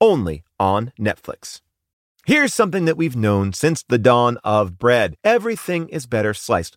only on Netflix. Here's something that we've known since the dawn of bread. Everything is better sliced.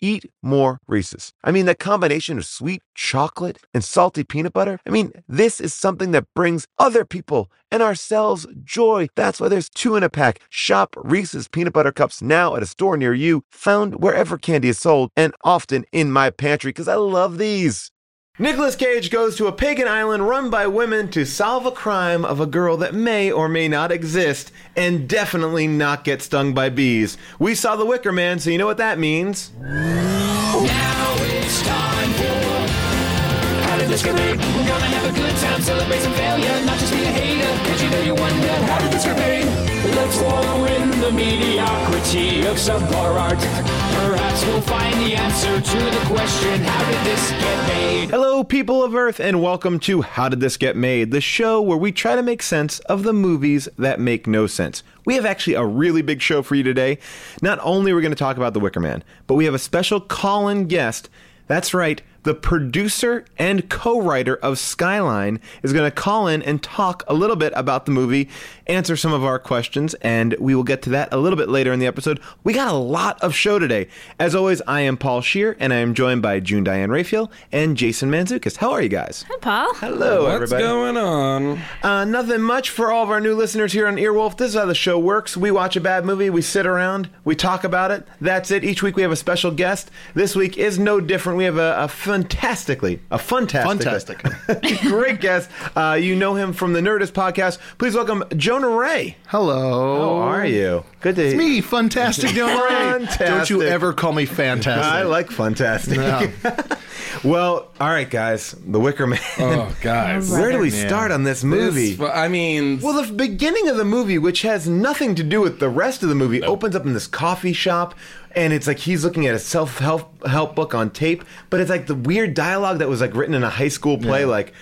eat more Reese's. I mean, that combination of sweet chocolate and salty peanut butter, I mean, this is something that brings other people and ourselves joy. That's why there's two in a pack. Shop Reese's peanut butter cups now at a store near you, found wherever candy is sold, and often in my pantry because I love these. Nicolas Cage goes to a pagan island run by women to solve a crime of a girl that may or may not exist and definitely not get stung by bees. We saw The Wicker Man, so you know what that means. Now it's time for How did this get made? Gonna have a good time, celebrate some failure, not just be a hater. Cause you know you wonder, how did this get made? Let's wallow in the mediocrity of subpar art. We'll find the answer to the question, how did this get made? Hello, people of Earth, and welcome to How Did This Get Made, the show where we try to make sense of the movies that make no sense. We have actually a really big show for you today. Not only are we going to talk about The Wicker Man, but we have a special call in guest. That's right, the producer and co writer of Skyline is going to call in and talk a little bit about the movie, answer some of our questions, and we will get to that a little bit later in the episode. We got a lot of show today. As always, I am Paul Scheer, and I am joined by June Diane Raphael and Jason Mantzoukas. How are you guys? Hi, Paul. Hello, What's everybody. What's going on? Uh, nothing much for all of our new listeners here on Earwolf. This is how the show works. We watch a bad movie, we sit around, we talk about it. That's it. Each week we have a special guest. This week is no different. We have a, a fantastically, a fantastic, fantastic, great guest. Uh, you know him from the Nerdist podcast. Please welcome Jonah Ray. Hello. How are you? Good to It's me, fantastic Dylan Ray. Fantastic. Don't you ever call me fantastic. I like fantastic. No. well, all right, guys. The Wicker Man. Oh, guys. Where do we start on this movie? This- I mean, Well, the beginning of the movie, which has nothing to do with the rest of the movie, opens up in this coffee shop, and it's like he's looking at a self help help book on tape, but it's like the weird dialogue that was like written in a high school play, like.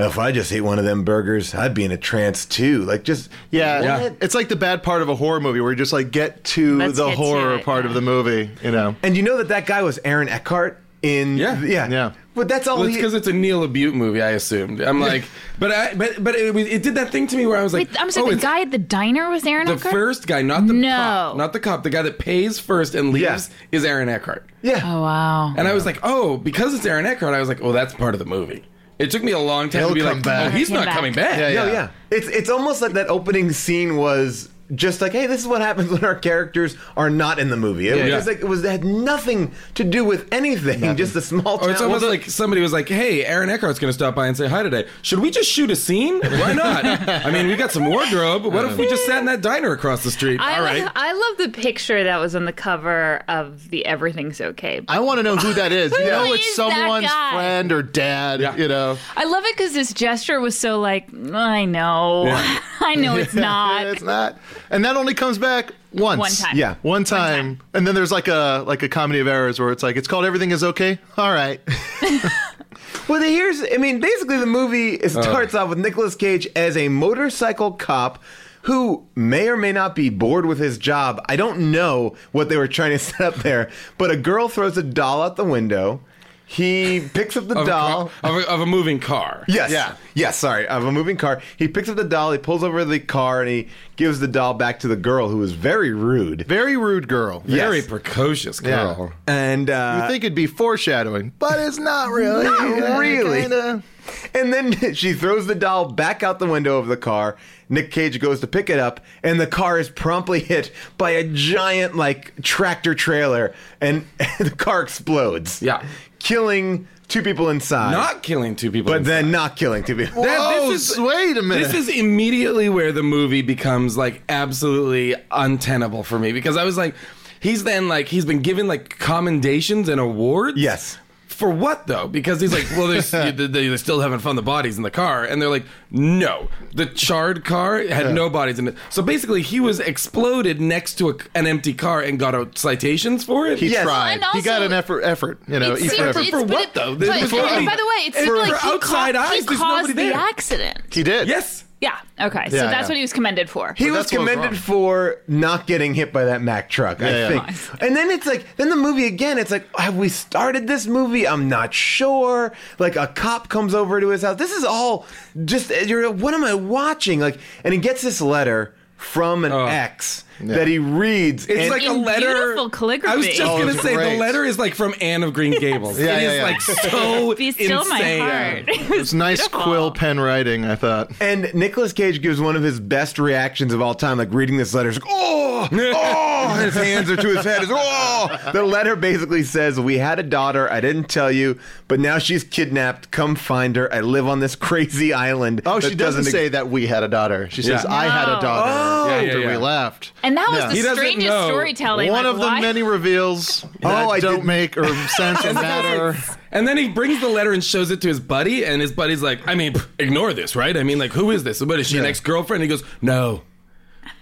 If I just ate one of them burgers, I'd be in a trance too. Like just Yeah, what? it's like the bad part of a horror movie where you just like get to Let's the get to horror it, part yeah. of the movie, you know. And you know that that guy was Aaron Eckhart in Yeah. yeah Yeah. But that's all well, it's because it's a Neil Butte movie. I assumed. I'm like, but I, but but it, it did that thing to me where I was like, Wait, I'm sorry, oh, the guy at the diner was Aaron the Eckhart? first guy, not the No. cop, not the cop. The guy that pays first and leaves Yeah. is Aaron Eckhart. yeah. Oh, wow. And I was like, oh, because it's Aaron Eckhart, I was like, oh, that's part of the movie. It took me a long time He'll to be come like, oh, back. oh, he's He'll not come coming back. back. Yeah, yeah. yeah. It's it's almost like that opening scene was just like, hey, this is what happens when our characters are not in the movie. It was Yeah. just like it was it had nothing to do with anything, just a small Or town. it's almost like somebody was like, "Hey, Aaron Eckhart's going to stop by and say hi today. Should we just shoot a scene? Why not? I mean, we got some wardrobe. What if we just sat in that diner across the street? I, All love. I love the picture that was on the cover of the Everything's Okay. I want to know who that is. You know, it's someone's friend or dad. Yeah. You know, I love it because this gesture was so like, I know. I know it's not. it's not, and that only comes back once. One time. Yeah. One time, and then there's like a like a comedy of errors where it's like it's called Everything Is Okay. All right, Well, here's I mean, basically the movie it uh. starts off with Nicolas Cage as a motorcycle cop who may or may not be bored with his job. I don't know what they were trying to set up there, but a girl throws a doll out the window. He picks up the Of a, doll. car, of, a, of a moving car. Yes. Yeah. Yes, sorry. Of a moving car. He picks up the doll, he pulls over the car, and he gives the doll back to the girl who is very rude. Very rude girl. Very Yes. precocious Yeah. girl. And uh You think it'd be foreshadowing, but it's not really. Not Yeah, really. kinda. and then she throws the doll back out the window of the car. Nick Cage goes to pick it up, and the car is promptly hit by a giant like tractor trailer, and the car explodes. Yeah. Killing two people inside. Not killing two people. but inside. then not killing two people. Whoa, this is- wait a minute. This is immediately where the movie becomes like absolutely untenable for me because I was like, he's then like he's been given like commendations and awards. Yes. For what though? Because he's like, well, there's, they, are still haven't found the bodies in the car, and they're like, no, the charred car had no bodies in it. So basically, he was exploded next to a, an empty car and got out citations for it. he Yes. tried. And he got an effort. Effort. You know, It seemed- for effort. it's- For what, it- though? But, There's and, by the way, it seemed for like he, outside ca- eyes, he there's caused nobody the there. accident. He did. yes. Yeah. Okay. So Yeah, that's yeah. what he was commended for. He was that's what was commended wrong. for not getting hit by that Mack truck, I Yeah, yeah. think. And then it's like, then the movie again, it's like, have we started this movie? I'm not sure. Like a cop comes over to his house. This is all just, you're, what am I watching? Like, and he gets this letter from an oh. ex that he reads. It's and- like a letter. beautiful calligraphy. I was just Oh, gonna say great. the letter is like from Anne of Green Gables. Yeah, it yeah, is yeah. like so Be still my insane. heart. It's nice beautiful. quill pen writing. I thought. And Nicolas Cage gives one of his best reactions of all time, like reading this letter. He's like, oh, oh, his hands are to his head. He's oh. The letter basically says, We had a daughter. I didn't tell you, but now she's kidnapped. Come find her. I live on this crazy island. Oh, she doesn't ex- say that we had a daughter. She says Yeah. I had a daughter Oh. Yeah, yeah, after yeah. we left. And that was Yeah. the He strangest know. storytelling. One like, of the why- many reveals Oh, that I don't didn't- make or sense or matter. And then he brings the letter and shows it to his buddy, and his buddy's like, I mean, ignore this, right? I mean, like, who is this? What is she, an ex girlfriend? He goes, No,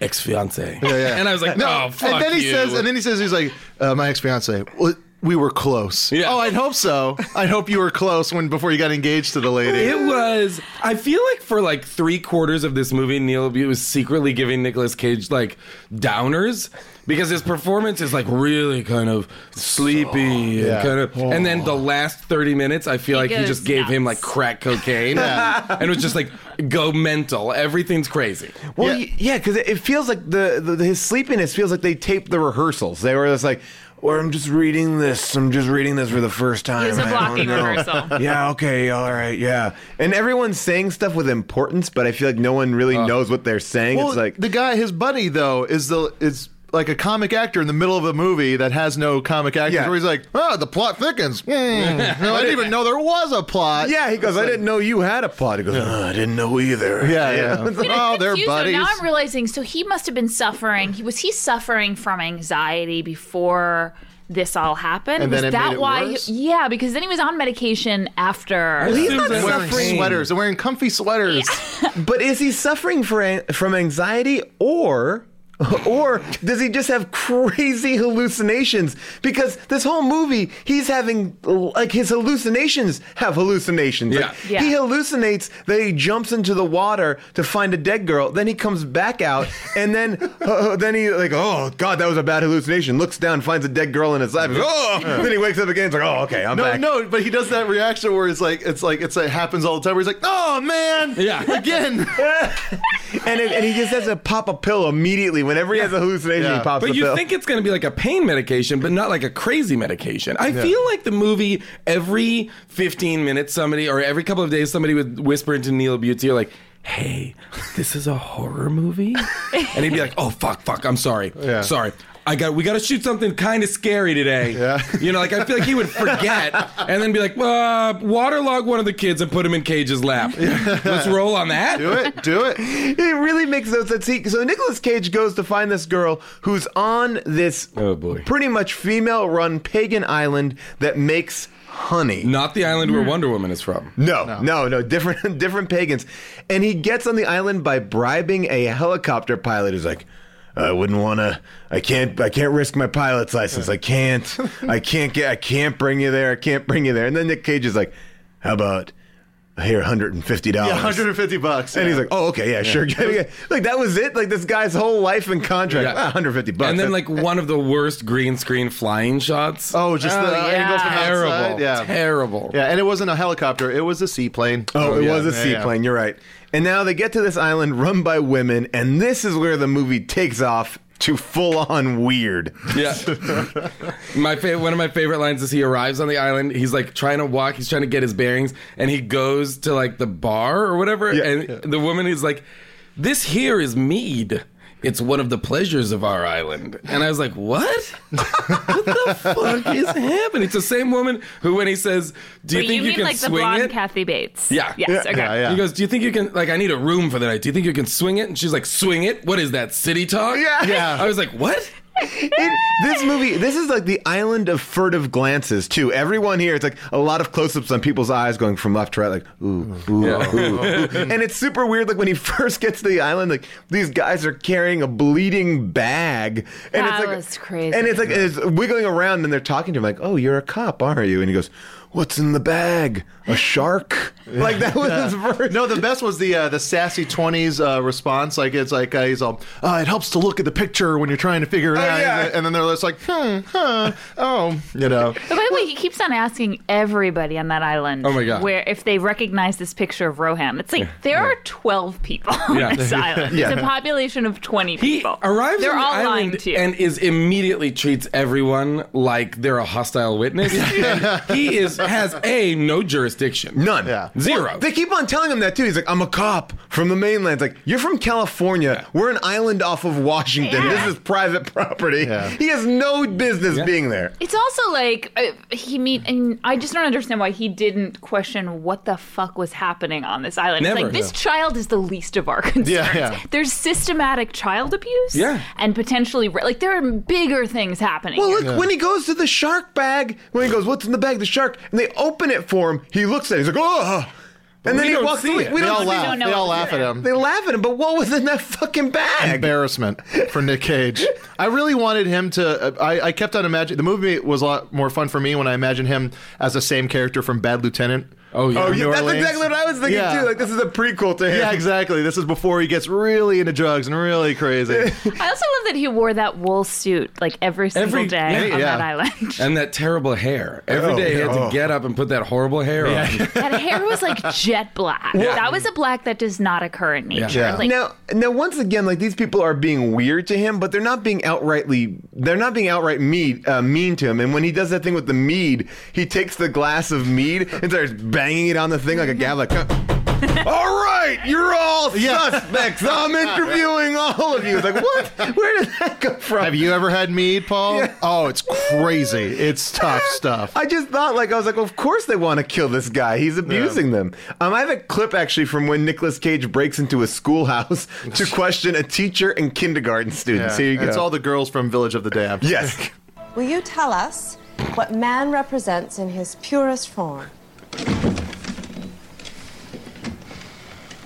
ex fiance. Yeah, yeah. And I was like, No, Oh, fuck and then he you. says, and then he says, he's like, uh, my ex fiance. Well, we were close. Yeah. Oh, I'd hope so. I'd hope you were close when before you got engaged to the lady. It was. I feel like for like three quarters of this movie, Neil Butte was secretly giving Nicolas Cage like downers because his performance is like really kind of sleepy oh, Yeah. and kind of. And then the oh. last thirty minutes, I feel He like he just gave him like crack cocaine and was just like go mental. Everything's crazy. Well, Yeah. y- yeah, because it, it feels like the, the his sleepiness feels like they taped the rehearsals. They were just like, or I'm just reading this. I'm just reading this for the first time. It was a I don't blocking know." rehearsal. Yeah, okay, all right, yeah. And everyone's saying stuff with importance, but I feel like no one really knows what they're saying. well, it's like the guy, his buddy though, is the is like a comic actor in the middle of a movie that has no comic actors. Yeah. Where he's like, oh, the plot thickens. Hmm. No, I didn't even know there was a plot. Yeah, he goes, I didn't know you had a plot. He goes, "Oh, I didn't know either. Yeah, yeah. Wait, I'm oh, they're confused, though. buddies. Now I'm realizing. So he must have been suffering. He was he suffering from anxiety before this all happened. And was then it that made it why? worse? yeah, because then he was on medication after. he's not They're wearing suffering. sweaters. They're wearing comfy sweaters. But is he suffering for, from anxiety or or does he just have crazy hallucinations? Because this whole movie, he's having like his hallucinations have hallucinations. Like, Yeah. Yeah. He hallucinates that he jumps into the water to find a dead girl. Then he comes back out, and then uh, then he like, oh god, that was a bad hallucination. Looks down, finds a dead girl in his lap. Oh, then he wakes up again. It's like, oh okay, I'm No, back. no, but he does that reaction where it's like it's like it's it happens all the time. Where he's like, "Oh man, Yeah. again." And it, and he just has to pop a pill immediately whenever he has a hallucination. Yeah. He pops But a you pill. think it's going to be like a pain medication, but not like a crazy medication. I feel like the movie every 15 minutes, somebody or every couple of days, somebody would whisper into Neil Bute's ear like, "Hey, this is a horror movie," and he'd be like, "Oh fuck, fuck, I'm sorry, Yeah. sorry." I got. We got to shoot something kind of scary today. Yeah. You know, like I feel like he would forget and then be like, uh, "Waterlog one of the kids and put him in Cage's lap." Let's roll on that. do it, do it. It really makes no sense. He, so Nicolas Cage goes to find this girl who's on this Oh, boy. pretty much female-run pagan island that makes honey. Not the island where Wonder Woman is from. No, no, no, different different pagans. And he gets on the island by bribing a helicopter pilot who's like, I wouldn't want to I can't I can't risk my pilot's license. I can't I can't get I can't bring you there. I can't bring you there. And then Nick Cage is like, How about here, hundred and fifty dollars. Yeah, 150 bucks. And he's like, "Oh, okay, yeah, sure." like that was it. Like this guy's whole life and contract, Yeah. ah, 150 bucks. And then like one of the worst green screen flying shots. oh, just the yeah. angles from terrible. outside. Yeah. Terrible. Yeah, and it wasn't a helicopter; it was a seaplane. Oh, it yeah, was a yeah, yeah. seaplane. You're right. And now they get to this island run by women, and this is where the movie takes off to full on weird. Yeah. my fa- one of my favorite lines is he arrives on the island. He's like trying to walk. He's trying to get his bearings, and he goes to like the bar or whatever. Yeah. and the woman is like, "This here is mead. It's one of the pleasures of our island." And I was like, "What? what the fuck is happening?" It's the same woman who, when he says, "Do you But think you you, can like the swing blonde it?" Kathy Bates? Yeah. Yes. Yeah, okay. yeah, yeah. He goes, "Do you think you can? Like, I need a room for the night. Do you think you can swing it?" And she's like, "Swing it? What is that? City talk?" Yeah. Yeah. I was like, "What?" It- this movie, this is like the island of furtive glances too. Everyone here, it's like a lot of close-ups on people's eyes going from left to right, like ooh, ooh, Yeah. ooh, ooh. and it's super weird. Like when he first gets to the island, like these guys are carrying a bleeding bag, and That it's like was crazy. and it's like it's wiggling around, and they're talking to him like, "Oh, you're a cop, aren't you?" And he goes, "What's in the bag? A shark?" Like that was his first. No, the best was the uh, the sassy twenties uh, response. Like it's like uh, he's all, uh, it helps to look at the picture when you're trying to figure it out. yeah. And then they're just like, hmm, huh, oh, you know. But by the way, he keeps on asking everybody on that island. Oh my God. Where if they recognize this picture of Rowan, it's like there are twelve people on Yeah. this island. Yeah. It's a population of twenty He people. arrives They're on the all lying island to you. and is immediately treats everyone like they're a hostile witness. And he is has a no jurisdiction. None. Yeah. Zero. They keep on telling him that too. He's like, I'm a cop from the mainland. It's like, you're from California. We're an island off of Washington. Yeah. This is private property. Yeah. He has no business Yeah. being there. It's also like uh, he meet, and I just don't understand why he didn't question what the fuck was happening on this island. Never. It's like this child is the least of our concerns. Yeah, yeah. There's systematic child abuse. Yeah. and potentially ra- like there are bigger things happening. Well, here. look, when he goes to the shark bag, when he goes, What's in the bag? The shark. And they open it for him. He looks at it. He's like, Oh. And then he walks away. We They don't all see laugh. They all laugh at him. They laugh at him, but what was in that fucking bag? Embarrassment for Nick Cage. I really wanted him to. uh, I, I kept on imagining the movie was a lot more fun for me when I imagined him as the same character from Bad Lieutenant. Oh yeah. Oh, yeah, that's Orleans. exactly what I was thinking Yeah. too. Like this is a prequel to him. Yeah, exactly. This is before he gets really into drugs and really crazy. I also love that he wore that wool suit like every single Every- day yeah, on yeah. that island. And that terrible hair. Every Oh, day he had oh. to get up and put that horrible hair on. that hair was like jet black. That was a black that does not occur in nature. Yeah. Like, now, now, once again, like these people are being weird to him, but they're not being outrightly. They're not being outright mean, uh, mean to him. And when he does that thing with the mead, he takes the glass of mead and starts banging it on the thing like a gavel. Like, "Uh, all right, you're all suspects. I'm interviewing all of you. It's like, what? Where did that come from? Have you ever had mead, Paul? Yeah. Oh, it's crazy. It's tough stuff. I just thought, like, I was like, well, of course they want to kill this guy. He's abusing them. Um, I have a clip actually from when Nicolas Cage breaks into a schoolhouse to question a teacher and kindergarten students. Here you go. It's all the girls from Village of the Damned. yes. Will you tell us what man represents in his purest form?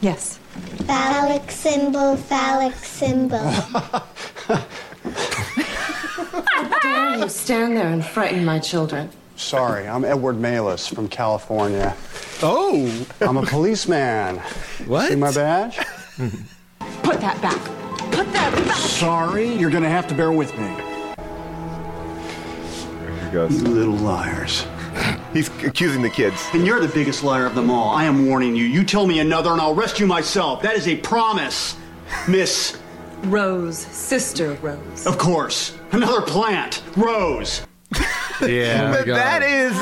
Yes. Phallic symbol, phallic symbol. Dare you stand there and frighten my children? Sorry, I'm Edward Malus from California. Oh, I'm a policeman. What? See my badge? Put that back. Put that back. Sorry, you're gonna have to bear with me. You little liars. He's accusing the kids. And you're the biggest liar of them all. I am warning you. You tell me another and I'll arrest you myself. That is a promise, Miss. Rose, sister Rose. Of course. Another plant, Rose. yeah. But God. that is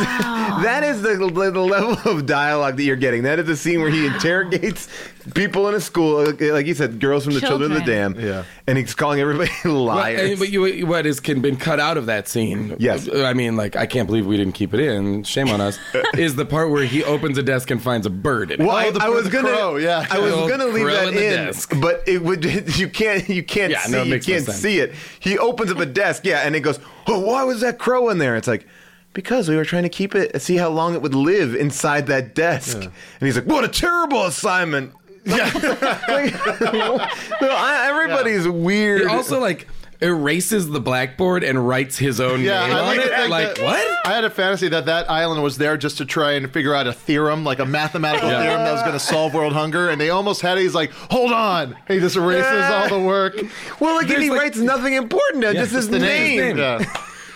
that is the, the, the level of dialogue that you're getting. That is the scene where he interrogates people in a school, like, like you said, girls from the Children, of the Dam. Yeah. and he's calling everybody liars. But, but you, what has can been cut out of that scene? Yes. I mean, like I can't believe we didn't keep it in. Shame on us. is the part where he opens a desk and finds a bird in it. well, I, Oh, the- I was gonna, crow, yeah. I was gonna leave that in the in, desk. but it would. You can't. You can't Yeah, see. no, it you can't sense. see it. He opens up a desk, yeah, and it goes. Oh, why was that crow in there? It's like. Because we were trying to keep it, see how long it would live inside that desk. And he's like, "What a terrible assignment!" Yeah, like, no, I, everybody's weird. also like erases the blackboard and writes his own Yeah, name I on it. to like that- what? I had a fantasy that that island was there just to try and figure out a theorem, like a mathematical Yeah. theorem that was going to solve world hunger, and they almost had it. He's like, "Hold on!" He just erases all the work. Well, like, and he like- writes nothing important down, Yeah, just his just the name. name.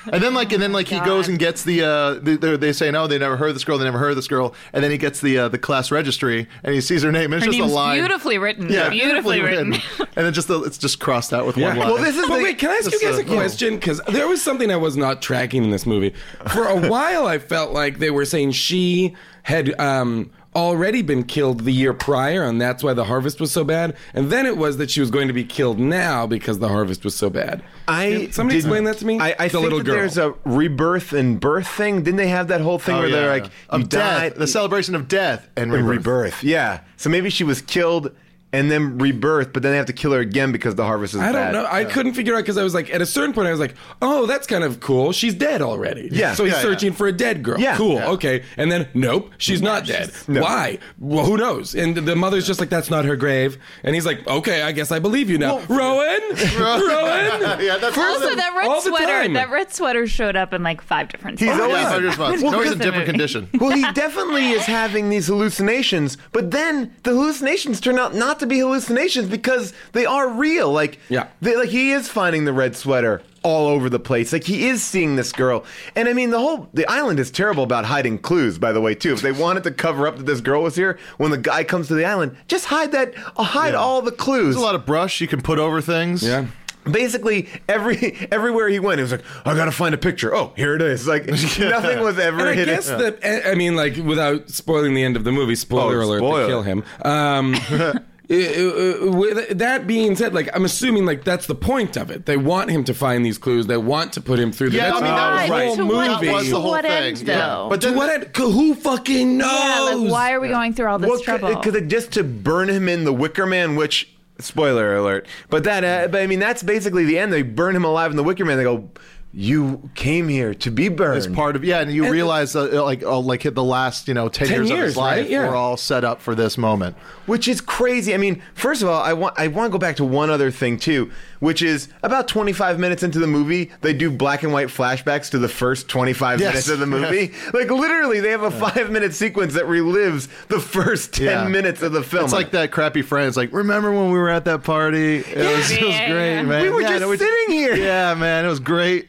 Yeah. And then like and then like he goes and gets the uh they, they they say no they never heard this girl they never heard this girl and then he gets the uh, the class registry and he sees her name and it's Her just a name's line beautifully written. yeah beautifully, written. and then just the, it's just crossed out with one line. Well, this is But the, wait, can I ask you guys a uh, question? Because there was something I was not tracking in this movie. For a while, I felt like they were saying she had um, already been killed the year prior, and that's why the harvest was so bad. And then it was that she was going to be killed now because the harvest was so bad. I Can somebody explain that to me. I, I the think little that girl. there's a rebirth and birth thing. Didn't they have that whole thing Oh, where yeah, they're yeah. like, of you death, died, the celebration of death and and rebirth. rebirth. Yeah. So maybe she was killed and then rebirth, but then they have to kill her again because the harvest is I don't bad. know. I couldn't figure out because I was like, at a certain point, I was like, oh, that's kind of cool. She's dead already. Yeah. So he's Yeah, yeah. searching for a dead girl. Yeah. Cool. Yeah. Okay. And then, nope, she's not dead. No. Why? Well, who knows? And the mother's just like, that's not her grave. And he's like, okay, I guess I believe you now. Rowan? Rowan? yeah, that's Also, that red All the sweater. time. That red sweater showed up in like five different. He's spots. always- yeah, hundred spots. Well, no, he's in the different movie. condition. well, he definitely is having these hallucinations, but then the hallucinations turn out not to be hallucinations because they are real. Like, Yeah. they, like he is finding the red sweater all over the place. Like he is seeing this girl, and I mean, the whole the island is terrible about hiding clues. By the way, too, if they wanted to cover up that this girl was here when the guy comes to the island, just hide that, uh, hide all the clues. There's a lot of brush you can put over things. Yeah. Basically, every everywhere he went, he was like, "I gotta find a picture." Oh, here it is. Like nothing was ever And I hidden. guess that I mean, like, without spoiling the end of the movie, spoiler Oh, alert, spoiler. they kill him. Um, uh, uh, with that being said, like, I'm assuming like that's the point of it. They want him to find these clues. They want to put him through. The, Yeah, I that's mean, that was the right. whole To what, movie. That was the whole what thing, end, yeah. though? But to what end? Who fucking knows? yeah, like why are we going through all this Well, trouble? because just to burn him in the Wicker Man, which spoiler alert, but that, uh, but I mean, that's basically the end. They burn him alive in the Wicker Man. They go, "You came here to be burned." As part of yeah, and you And- realize uh, like uh, like hit the last you know ten, 10 years, of years, his life right? Yeah. were all set up for this moment. which is crazy. I mean, first of all, I want I want to go back to one other thing too, which is about 25 minutes into the movie, they do black and white flashbacks to the first 25 Yes. minutes of the movie. Like literally, they have a five minute sequence that relives the first 10 Yeah. minutes of the film. It's like that crappy friend. It's like remember when we were at that party? It, was, it was great, man. We were Yeah, just no, we- sitting here. Yeah, man, it was great.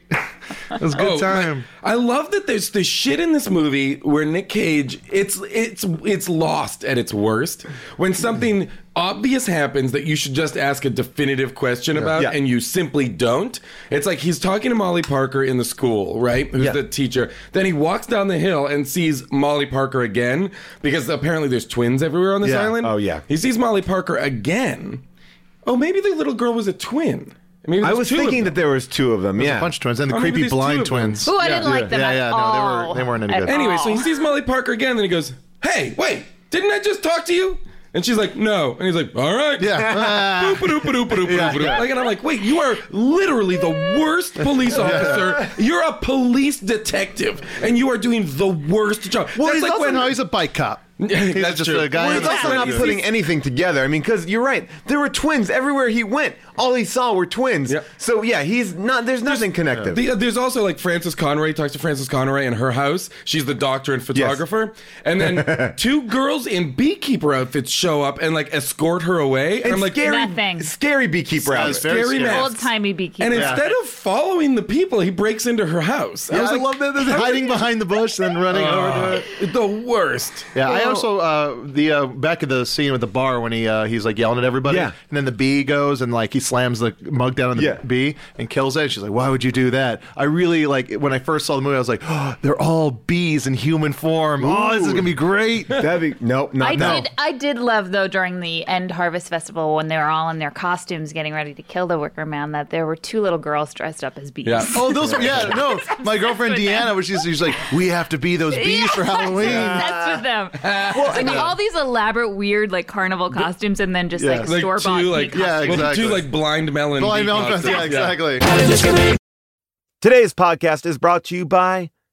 It was a good Oh, time. I love that there's this shit in this movie where Nick Cage it's it's it's lost at its worst when something obvious happens that you should just ask a definitive question about Yeah. and you simply don't. It's like he's talking to Molly Parker in the school, right? Who's Yeah. the teacher. Then he walks down the hill and sees Molly Parker again because apparently there's twins everywhere on this Yeah. island. Oh, yeah. He sees Molly Parker again. Oh, maybe the little girl was a twin. Maybe I was two thinking that there was two of them. There's yeah, a bunch of twins and the Oh, maybe creepy there's two blind of them. twins. Ooh, I didn't like them Yeah, at yeah, yeah, no, they were they weren't any good. Anyway, so he sees Molly Parker again, and he goes, "Hey, wait, didn't I just talk to you?" And she's like, "No," and he's like, "All right, Yeah. Boop-a-doop-a-doop-a-doop-a-doop. Like, and I'm like, wait, you are literally the worst police officer. You're a police detective, and you are doing the worst job. well, That's he's like also when no, he's a bike cop. That's just true. a guy. Well, he's also not he's- putting anything together. I mean, because you're right, there were twins everywhere he went. All he saw were twins. Yeah. So yeah, he's not. There's nothing connected. The, uh, there's also like Frances Conroy he talks to Frances Conroy in her house. She's the doctor and photographer, and then two girls in beekeeper outfits show up and like escort her away. And, and I'm like, scary, Nothing. scary beekeeper. Yeah, outfit. very Scary scary. Old timey beekeeper. And instead of following the people, he breaks into her house. Yeah, I, was like, love that. Hiding behind the bush and running over to it. The worst. Yeah, I also uh, the uh, back of the scene with the bar when he uh, he's like yelling at everybody, Yeah. and then the bee goes and like he slams the mug down on the Yeah. bee and kills it. She's like, "Why would you do that?" I really like when I first saw the movie. I was like, oh, "They're all bees in human form. Oh, this is gonna be great." That'd be nope, not I no. did. I did love though during the end harvest festival when they were all in their costumes getting ready to kill the Wicker Man that there were two little girls dressed up as bees. Yeah. Oh, those were yeah. No, my girlfriend. Deanna, was she's, she's like, "We have to be those bees for Halloween." That's with them. well, like all these elaborate, weird, like carnival costumes, and then just Yeah. like Like store bought. two, like- Yeah, exactly. Well, exactly. two like blind melon. Blind Melon Fest, costumes. yeah, exactly. Today's podcast is brought to you by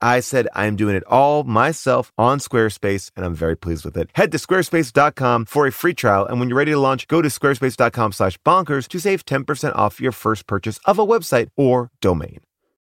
I said I'm doing it all myself on Squarespace, and I'm very pleased with it. Head to squarespace.com for a free trial, and when you're ready to launch, go to squarespace.com slash bonkers to save 10% off your first purchase of a website or domain.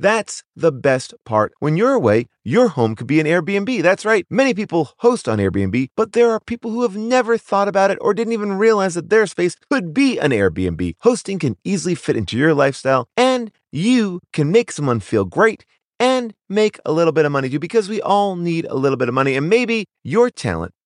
That's the best part. When you're away, your home could be an Airbnb. That's right. Many people host on Airbnb, but there are people who have never thought about it or didn't even realize that their space could be an Airbnb. Hosting can easily fit into your lifestyle, and you can make someone feel great and make a little bit of money too, because we all need a little bit of money. And maybe your talent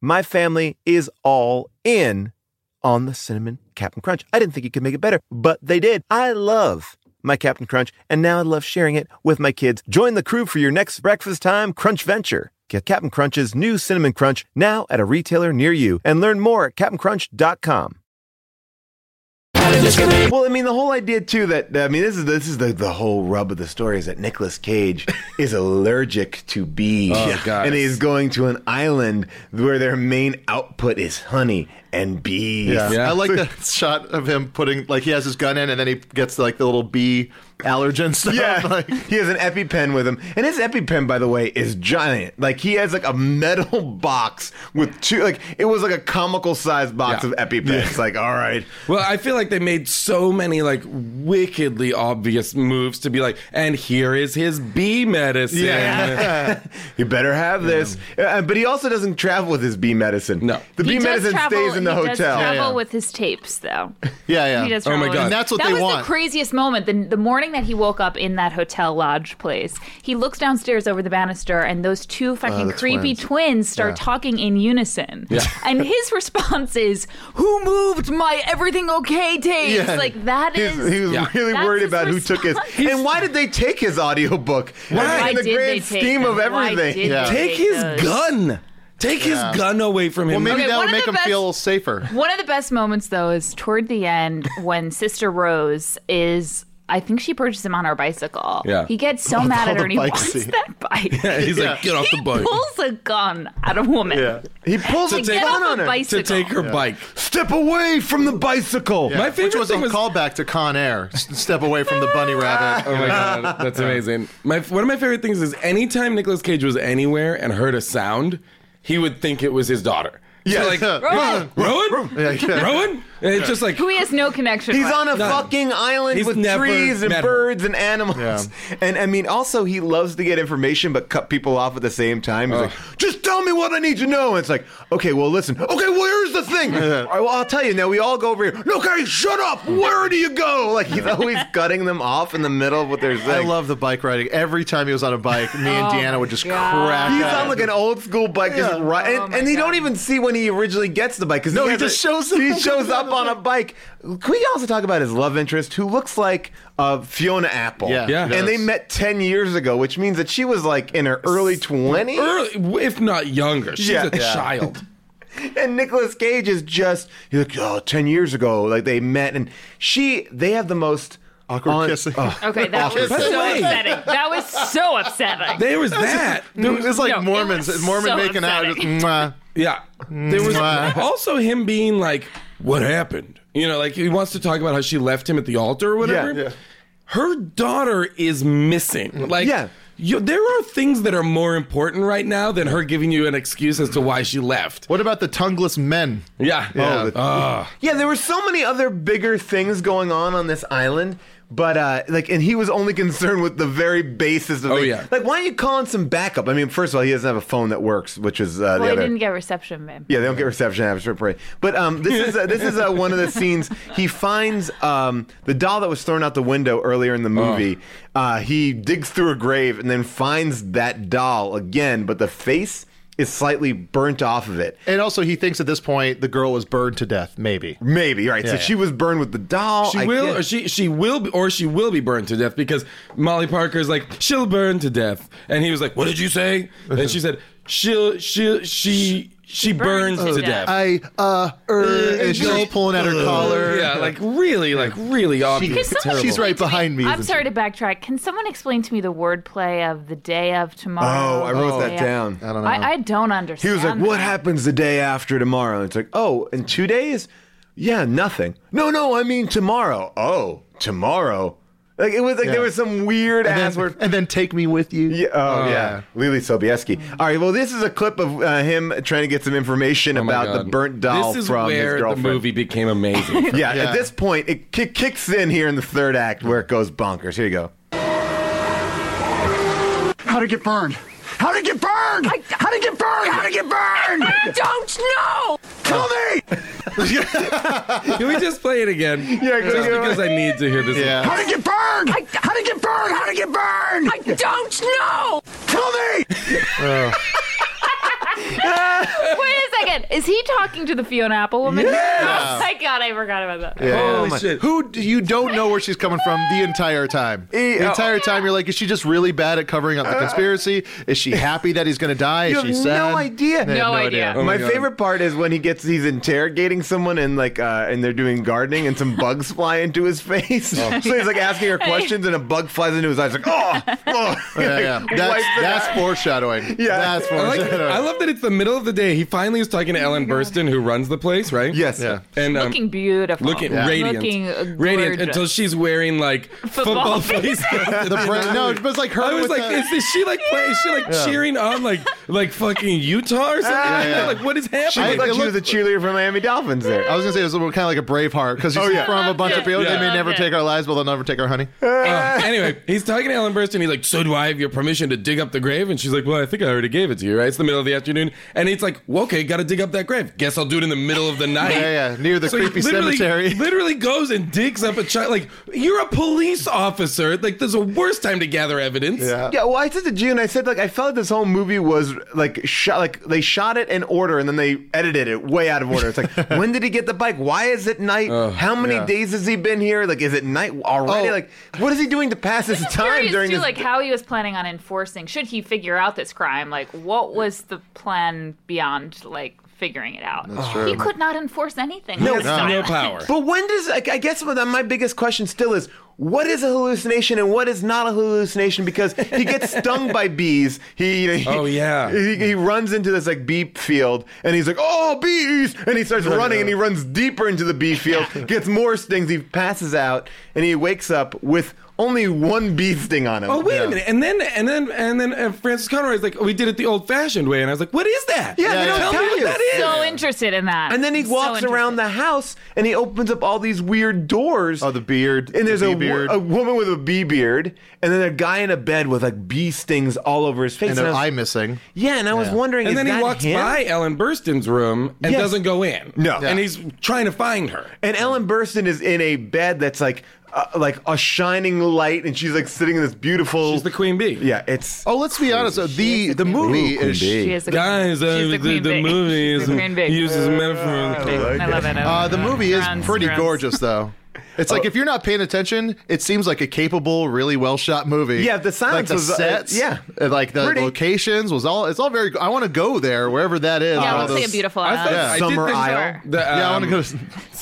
my family is all in on the cinnamon Captain Crunch. I didn't think you could make it better, but they did. I love my Captain Crunch, and now I love sharing it with my kids. Join the crew for your next breakfast time crunch venture. Get Captain Crunch's new cinnamon crunch now at a retailer near you and learn more at CaptainCrunch.com. Well, I mean, the whole idea too that I mean, this is this is the, the whole rub of the story is that Nicolas Cage is allergic to bees, Oh, and he's going to an island where their main output is honey and bees. Yeah. Yeah. I like the shot of him putting like he has his gun in and then he gets like the little bee allergen stuff. Yeah, Like, he has an EpiPen with him, and his EpiPen, by the way, is giant. Like he has like a metal box with two. Like it was like a comical sized box Yeah. of EpiPens. Like, all right, Well, I feel like they made so many like wickedly obvious moves to be like, and here is his bee medicine. Yeah, you better have this. Uh, but he also doesn't travel with his bee medicine. No. the He bee medicine travel, stays in the he hotel. Does travel Yeah, yeah. with his tapes, though. yeah, yeah. He does Oh my travel God. with- And that's what that they was want. the craziest moment. The, the morning that he woke up in that hotel lodge place, he looks downstairs over the banister, and those two oh, fucking Oh, the creepy twins. twins, start Yeah. talking in unison. Yeah. And his response is, "Who moved my everything okay tapes?" Yeah. Like that He's- is. he was Yeah. really That's worried his about who took his. response. And why did they take his audiobook? Why In the did grand they take scheme of them? Why everything. did Yeah. they Take his those? gun. Take his gun away from him. well, maybe Okay, that would make him best- feel safer. One of the best moments, though, is toward the end when Sister Rose is. I think she purchased him on her bicycle. Yeah. He gets so With mad at her and he wants seat. that bike. Yeah, He's like, get off the bike. he pulls a gun at a woman. Yeah. He pulls a To gun on her. bicycle. to take her bike. Step away from the bicycle. My favorite Which was thing a was callback to Con Air. Step away from the bunny rabbit. Oh my god, that's amazing. My one of my favorite things is anytime Nicolas Cage was anywhere and heard a sound, he would think it was his daughter. Yeah. So like Rowan! Rowan, Yeah, yeah. Rowan, and it's just like Who he has no connection He's with. on a None. fucking island He's with never trees and met her. birds and animals. Yeah. And I mean, also, he loves to get information but cut people off at the same time. He's like, just tell me what I need to know. And it's like, okay, well, listen. Okay, well, here's the thing. All right, well, I'll tell you. Now we all go over here. No, okay, shut up. Where do you go? Like he's always cutting them off in the middle of what they're saying. I love the bike riding. Every time he was on a bike, me and oh Deanna would just God. crack He's on like an old school bike, just Yeah. right, Oh and, my and you don't even see when he originally gets the bike because No, he has just a- shows up. He shows up on a bike. Can we also talk about his love interest, who looks like uh, Fiona Apple? Yeah, Yeah. and they met ten years ago, which means that she was like in her early twenties. Early, if not younger. She's Yeah. a Yeah. child. And Nicolas Cage is just he's like, oh, 10 years ago, like they met, and she, they have the most Awkward on- kissing. oh. Okay, that was By the so way- upsetting. That was so upsetting. There was that. There was- It's like No, it Mormons. was Mormon so making out. Just, upsetting. mwah. Yeah. There was Mwah. also him being like, what happened? You know, like he wants to talk about how she left him at the altar or whatever. Yeah, yeah. Her daughter is missing. Like, Yeah. you, there are things that are more important right now than her giving you an excuse as to why she left. What about the tongueless men? Yeah. Yeah. Oh, ah. Yeah, there were so many other bigger things going on on this island. But uh, like, and he was only concerned with the very basis of. Oh, the- yeah. Like, why don't you call in some backup? I mean, first of all, he doesn't have a phone that works, which is uh, well, the he other. didn't get reception, babe. Yeah, they don't get reception after parade. But um, this is uh, this is uh, one of the scenes. He finds um, the doll that was thrown out the window earlier in the movie. Uh, he digs through a grave and then finds that doll again, but the face is slightly burnt off of it. And also, he thinks at this point the girl was burned to death. Maybe. Maybe right. so Yeah. she was burned with the doll. She I will, guess- or she she will, be, or she will be burned to death because Molly Parker's like she'll burn to death, and he was like, "What did you say?" And she said, "She'll she she she burns burns to to death." death. I uh, er, and she's just pulling at her collar. yeah, like really, like really obvious. Someone She's right behind me, I'm sorry to backtrack. Can someone explain to me the wordplay of the day of tomorrow? Oh, I wrote the that down. of- I don't know. I, I don't understand. He was like, "What happens the day after tomorrow?" And it's like, "Oh, in two days? Yeah, nothing. No, no, I mean tomorrow. Oh, tomorrow." Like it was like Yeah. there was some weird and, ass then, word. and then take me with you. Yeah, oh, Oh. yeah, Leelee Sobieski. All right, well, this is a clip of uh, him trying to get some information Oh about the burnt doll This is from his where the girlfriend. movie became amazing. Yeah, Yeah. at this point, it ki- kicks in here in the third act where it goes bonkers. Here you go. How'd it get burned? How'd it get burned? How'd it get burned? How'd it get burned? I don't know. Tell me. Can we just play it again? Yeah, just go- because I need to hear this. Yeah. How'd it get burned? I, How'd it get burned? How'd it get burned? I don't know. Tell me. Wait a second. Is he talking to the Fiona Apple woman? Yes! Oh my god, I forgot about that. Yeah. Holy my- shit! Who d- you don't know where she's coming from the entire time. The oh. entire time you're like, is she just really bad at covering up the conspiracy? Is she happy that he's going to die? You Is have sad? no idea. They have No idea. Oh my my God. favorite part is when he gets he's interrogating someone and like uh, and they're doing gardening and some bugs fly into his face. So he's like asking her questions and a bug flies into his eyes like oh, oh. Yeah, yeah. Like, That's, that's foreshadowing. Yeah. That's I, like, foreshadowing. I love that it's the middle of the day. He finally is talking to Ellen Burstyn, who runs the place, right? yes. Yeah. And um, Looking beautiful. looking Yeah. radiant, Looking radiant until she's wearing like football, Football face. the brand, no, it was like her. I was with like, the- is, is she like play, is she like cheering on like like fucking Utah or something? yeah. Like what is She happening? looked like it she was a cheerleader for Miami Dolphins there. I was gonna say it was kind of like a Braveheart because she's Oh, yeah. from a bunch of people. Yeah. They may never Yeah. take our lives, but they'll never take our honey. Uh, anyway, he's talking to Ellen Burstyn. He's like, "So do I have your permission to dig up the grave?" And she's like, "Well, I think I already gave it to you, right?" It's the middle of the afternoon, and it's like, well, "Okay, got to dig up that grave. Guess I'll do it in the middle of the night." Yeah, yeah, near the So creepy literally- cemetery. Literally goes and digs up a child. Like you're a police officer. Like there's a worse time to gather evidence. Yeah. Yeah, well, I said to June, I said like I felt like this whole movie was like shot, like they shot it in order and then they edited it way out of order. It's like when did he get the bike? Why is it night? How many yeah. days has he been here? Like, is it night already? Oh. Like, what is he doing to pass his time curious during too, this? like how he was planning on enforcing. Should he figure out this crime? Like, what was the plan beyond like figuring it out? That's true. He could not enforce anything. No, no. No power. But when does like, I guess what my biggest question still is what is a hallucination and what is not a hallucination because he gets stung by bees. He, you know, he Oh, yeah. he, he runs into this like bee field and he's like oh bees and he starts running and he runs deeper into the bee field gets more stings he passes out and he wakes up with only one bee sting on him. Oh wait a minute, and then and then and then uh, Frances Conroy's like, we did it the old-fashioned way, and I was like, what is that? Yeah, they don't tell me tell what you. that is. So interested in that. And then he So walks around the house and he opens up all these weird doors. Oh, the beard. and there's the a, beard. a woman with a bee beard, and then a guy in a bed with like bee stings all over his face. and I an eye missing. yeah, and I was wondering, and is then he that walks him? by Ellen Burstyn's room and Yes. doesn't go in. No. and he's trying to find her. And Ellen Burstyn is in a bed that's like uh, like a shining light, and she's like sitting in this beautiful. She's the queen bee. Yeah, it's. Oh, let's be honest. though, The the movie Ooh, is She is the Guys, uh, she's the, the, queen the bee. movie She's is the queen bee. uses a metaphor. I love it. uh, the movie is Runs, pretty runs. gorgeous though. It's like if you're not paying attention, it seems like a capable, really well shot movie. Yeah, the silence like the was, uh, sets, yeah. uh, like the Pretty. locations was all. It's all very. I want to go there wherever that is. Yeah, All it looks like a beautiful I thought- island. Yeah. Summer think- Isle. The, Yeah, I want to um,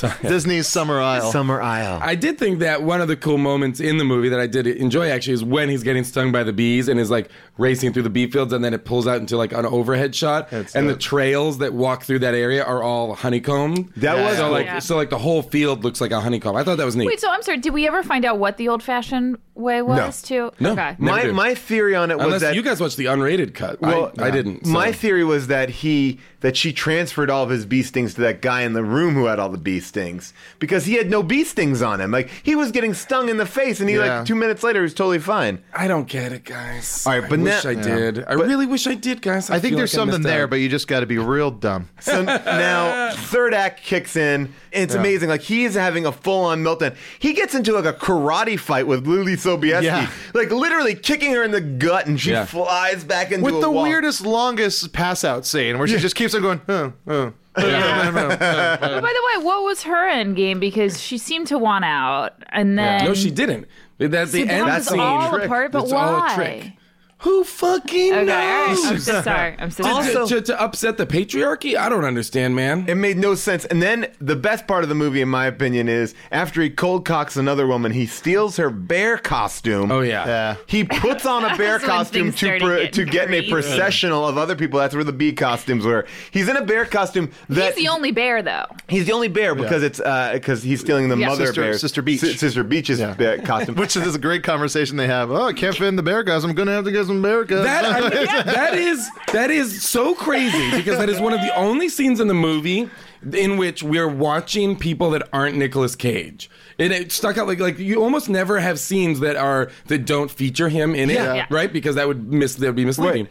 go to Disney's Summer Isle. Summer Isle. I did think that one of the cool moments in the movie that I did enjoy actually is when he's getting stung by the bees and is like racing through the bee fields and then it pulls out into like an overhead shot That's and the trails that walk through that area are all honeycomb. That was so cool. like Yeah. so like the whole field looks like a honeycomb. I thought that was neat. Wait, so I'm sorry. Did we ever find out what the old-fashioned way was too? No. Okay. Never my did. my theory on it was Unless that you guys watched the unrated cut. Well, I, I didn't. so- My theory was that he that she transferred all of his bee stings to that guy in the room who had all the bee stings because he had no bee stings on him. Like he was getting stung in the face, and he Yeah. like two minutes later was totally fine. I don't get it, guys. All right, but I wish now- I did. I really wish I did, guys. I think feel there's like something missed there, out. but you just got to be real dumb. So now third act kicks in. And it's amazing. Like he's having a full on meltdown. He gets into like a karate fight with Leelee Sobieski, Yeah. like literally kicking her in the gut, and she Yeah. flies back into With a the wall. weirdest, longest pass out scene where she just keeps on going, oh, oh. But by the way, what was her end game? Because she seemed to want out, and then No, she didn't. That's the So end that That's was the all a part. But It's why? All a trick. Who fucking Okay, all right. knows? I'm so sorry. I'm so To- sorry. Also- to, to upset the patriarchy? I don't understand, man. It made no sense. And then the best part of the movie, in my opinion, is after he cold cocks another woman, he steals her bear costume. oh yeah. Yeah. He puts on a bear That's when costume things to started pro- getting to get in a crazy. processional of other people. That's where the bee costumes were. He's in a bear costume. That He's the only bear, though. He's the only bear because it's uh, because he's stealing the Yeah. mother Sister- bear, Sister Beech. Si- Sister Beech's Yeah. bear costume. Which is a great conversation they have. Oh, I can't fit in the bear guys. I'm going to have to get some guys. That, I mean, that is that is so crazy because that is one of the only scenes in the movie in which we're watching people that aren't Nicolas Cage. And it stuck out like like you almost never have scenes that are that don't feature him in it, Yeah. Yeah. right? Because that would miss that would be misleading.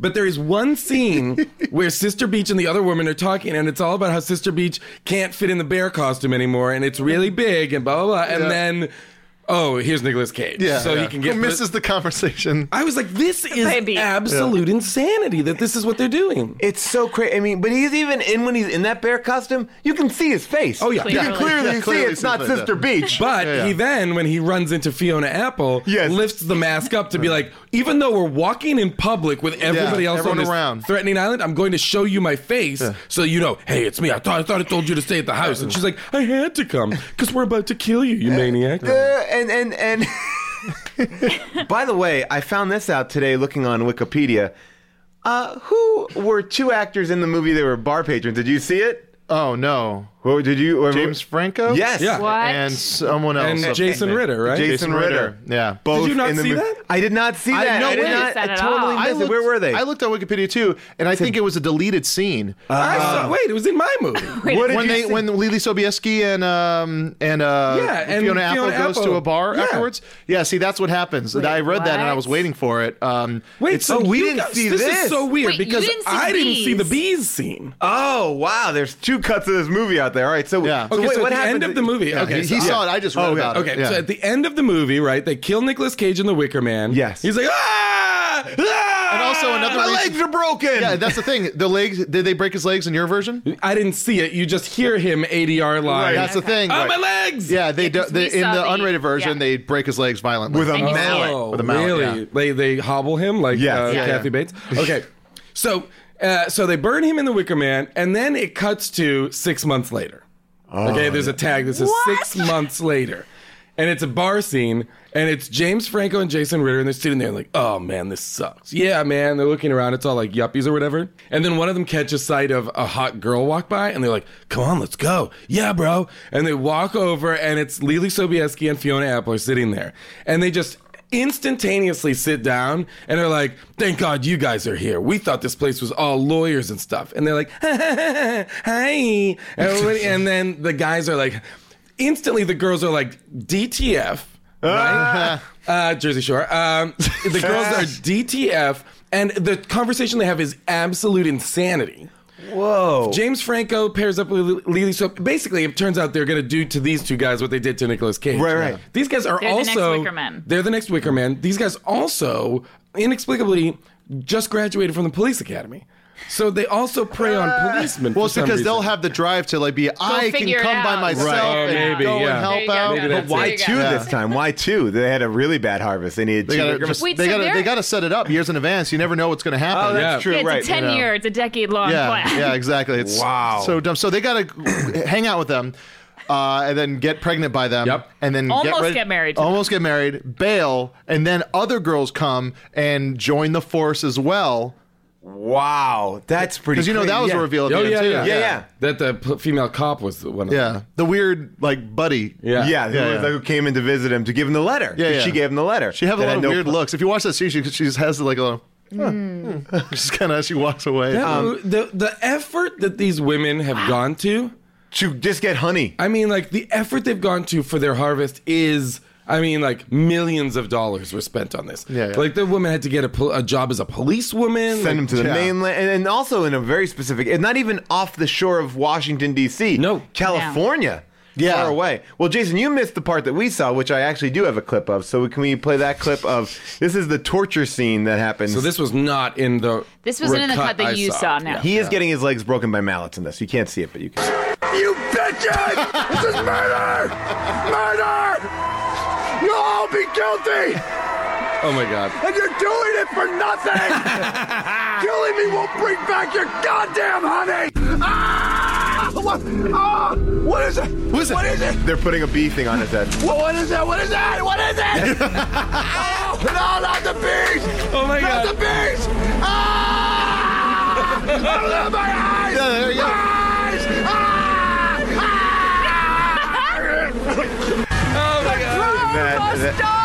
But there is one scene where Sister Beech and the other woman are talking, and it's all about how Sister Beech can't fit in the bear costume anymore, and it's really big, and blah blah blah. And Yeah. then, oh, here's Nicolas Cage, yeah. so yeah. he can get Who misses the conversation. I was like, this is Baby. absolute insanity that this is what they're doing. It's so crazy. I mean, but he's even in when he's in that bear costume. You can see his face. Oh, yeah. you can Clearly. clearly Yeah, see clearly it's not Sister. Beech. But Yeah, yeah. he then, when he runs into Fiona Apple, Yes. lifts the mask up to be like, even though we're walking in public with everybody else on this around. threatening island, I'm going to show you my face so you know, hey, it's me. I thought I thought I told you to stay at the house. And she's like, I had to come because we're about to kill you, you maniac. Uh, and and and by the way, I found this out today looking on Wikipedia. Uh, who were two actors in the movie that were bar patrons? Did you see it? Oh, no. Or did you? Or, James Franco? Yes. Yeah. What? And someone else. And Jason Ritter, right? Jason Ritter. Yeah. Both Did you not in the see mo- that? I did not see I- that. no I did not. I totally missed it. looked- Where were they? I looked on Wikipedia too, and I think it was a deleted scene. I saw, wait, it was in my movie. what did when you they see? when Leelee Sobieski and um and uh Yeah, and Fiona Apple Fiona goes Apple. to a bar Yeah. afterwards. Yeah, see that's what happens. I read that and I was waiting for it. Um Wait, it's- so we didn't see this. this. is so weird because I didn't see the bees. bees scene. Oh wow! There's two cuts of this movie out there. All right, so Yeah. so Okay, wait, so what at the happened end of the movie, yeah, okay, he, he so- saw it. I just read Oh, about Okay, it. Yeah. so at the end of the movie, right, they kill Nicolas Cage in the Wicker Man. Yes. He's like, ah! ah! And also another My reason- legs are broken. yeah, that's the thing. The legs did they break his legs in your version? I didn't see it. You just hear him ADR live. That's the thing. Oh, Right. my legs! Yeah, they do, 'cause we they, in the the- unrated version yeah. they break his legs violently With a And you see mallet. Oh, With a mallet, really? They they hobble him like uh, Yeah, Kathy. Bates. Okay, so uh, so they burn him in the Wicker Man, and then it cuts to six months later. okay, there's a tag that says six months later. and it's a bar scene, and it's James Franco and Jason Ritter, and they're sitting there like, oh man, this sucks. Yeah, man. They're looking around. It's all like yuppies or whatever. And then one of them catches sight of a hot girl walk by, and they're like, come on, let's go. Yeah, bro. And they walk over, and it's Leelee Sobieski and Fiona Apple are sitting there, and they just instantaneously sit down and they're like, "Thank God you guys are here. We thought this place was all lawyers and stuff." And they're like, "Hi," and, everybody- and then the guys are like, instantly the girls are like, "DTF." Right? uh, Jersey Shore. Um, the girls are DTF, and the conversation they have is absolute insanity. Whoa. James Franco pairs up with Leelee. So basically, it turns out they're going to do to these two guys what they did to Nicolas Cage. Right, right. These guys are They're the next also Wicker Man. they're the next Wicker Man. These guys also inexplicably just graduated from the police academy. So they also prey on policemen. Well, it's because reason. they'll have the drive to like be, I can figure it come by out. myself Right. Oh, and maybe, go yeah. and help you go. out. Maybe But that's why There you two go. this time? Why two? They had a really bad harvest. They needed They two. gotta, Wicker- just, Wait, they so gotta, they're- they gotta set it up years in advance. You never know what's going to happen. Oh, that's Yeah. true. Yeah, it's right. a ten you know. year, it's a decade long yeah, plan. yeah, exactly. It's Wow. so dumb. So they gotta hang out with them. Uh, and then get pregnant by them, Yep. and then Almost get, ready- get married to them. almost get married, bail, and then other girls come and join the force as well. Wow, that's pretty. Because you know that was crazy. a reveal. At the Oh end, yeah, too. yeah, Yeah, yeah. That the p- female cop was the one. Of yeah. them. The weird like buddy. Yeah. Yeah, who, Yeah, was- yeah. who came in to visit him to give him the letter. Yeah, 'Cause yeah. She gave him the letter. She had a That lot of no weird pl- looks. If you watch that scene, she, she just has like a little. Huh. hmm. just kind of as she walks away. That- the the effort that these women have gone to. To just get honey. I mean, like the effort they've gone to for their harvest is. I mean, like millions of dollars were spent on this. Yeah, yeah. Like the woman had to get a, pol- a job as a policewoman. Send like, him to the Yeah. mainland, and, and also in a very specific, and not even off the shore of Washington D.C. No. California. Yeah. far away. Well, Jason, you missed the part that we saw, which I actually do have a clip of. So can we play that clip of? This is the torture scene that happens. So this was not in the. This wasn't in the cut that I you saw, no. he is getting his legs broken by mallets in this. You can't see it, but you can. You bitches! this is murder! Murder! You'll all be guilty! Oh my god. And you're doing it for nothing! Killing me won't bring back your goddamn honey! Ah! What? Ah! What is it? Who is it? What is it? They're putting a bee thing on his head. What, what is that? What is that? What is it? oh, no, not the bees! Oh my not God. the bees! Ah! oh, my eyes! Yeah, there you go. Eyes! Ah! Ah! Oh my god. That- that-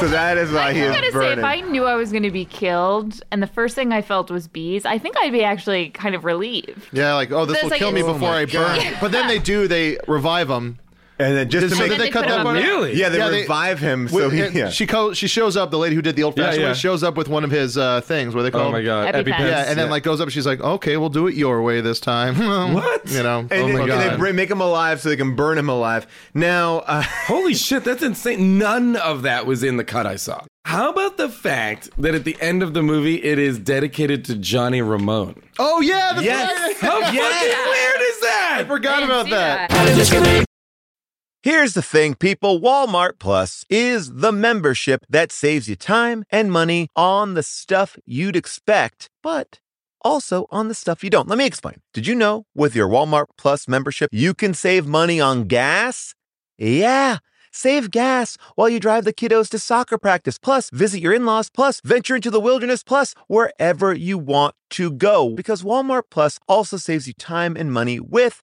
so that is why he I is gotta say, if I knew I was going to be killed, and the first thing I felt was bees, I think I'd be actually kind of relieved. Yeah, like oh, this There's will like kill me a- before oh I burn. But then they do. They revive him. And then just to So make did they they cut put that him part? out? Really? yeah, they Yeah, they- revive him. So With- he, yeah. she co- she shows up. The lady who did the old fashioned Yeah, yeah. shows up with one of his uh, things. Where they call Oh my god. EpiPens. Yeah, and then like goes up. She's like, "Okay, we'll do it your way this time." What? You know? and oh they, my and god. they bring, make him alive so they can burn him alive. Now, uh, Holy shit, that's insane. None of that was in the cut I saw. How about the fact that at the end of the movie it is dedicated to Johnny Ramone? oh yeah. That's Yes. right. How fucking weird is that? I forgot about See that. Here's the thing, people Walmart Plus is the membership that saves you time and money on the stuff you'd expect, but also on the stuff you don't. Let me explain. Did you know with your Walmart Plus membership, you can save money on gas? Yeah. Save gas while you drive the kiddos to soccer practice, plus visit your in laws, plus venture into the wilderness, plus wherever you want to go. Because Walmart Plus also saves you time and money with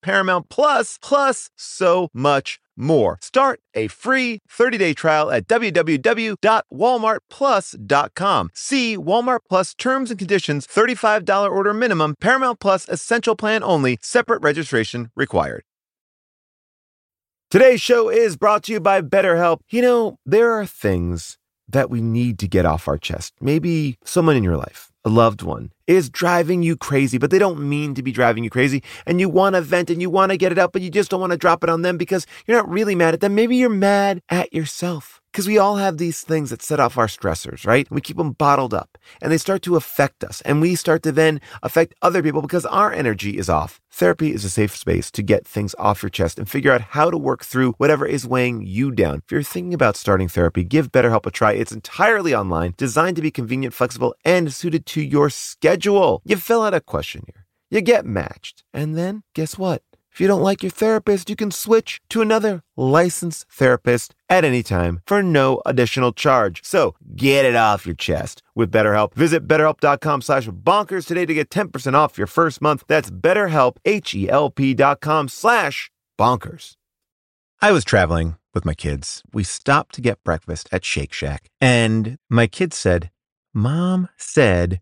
Paramount Plus plus so much more. Start a free 30-day trial at www.walmartplus.com. See Walmart Plus terms and conditions, $35 order minimum, Paramount Plus essential plan only, separate registration required. Today's show is brought to you by BetterHelp. You know, there are things that we need to get off our chest. Maybe someone in your life a loved one is driving you crazy, but they don't mean to be driving you crazy, and you want to vent and you want to get it out, but you just don't want to drop it on them because you're not really mad at them. Maybe you're mad at yourself. Because we all have these things that set off our stressors, right? We keep them bottled up and they start to affect us. And we start to then affect other people because our energy is off. Therapy is a safe space to get things off your chest and figure out how to work through whatever is weighing you down. If you're thinking about starting therapy, give BetterHelp a try. It's entirely online, designed to be convenient, flexible, and suited to your schedule. You fill out a questionnaire, you get matched, and then guess what? If you don't like your therapist, you can switch to another licensed therapist at any time for no additional charge. So get it off your chest with BetterHelp. Visit betterhelp.com slash bonkers today to get 10% off your first month. That's betterhelp, H-E-L-P dot com slash bonkers. I was traveling with my kids. We stopped to get breakfast at Shake Shack. And my kids said, Mom said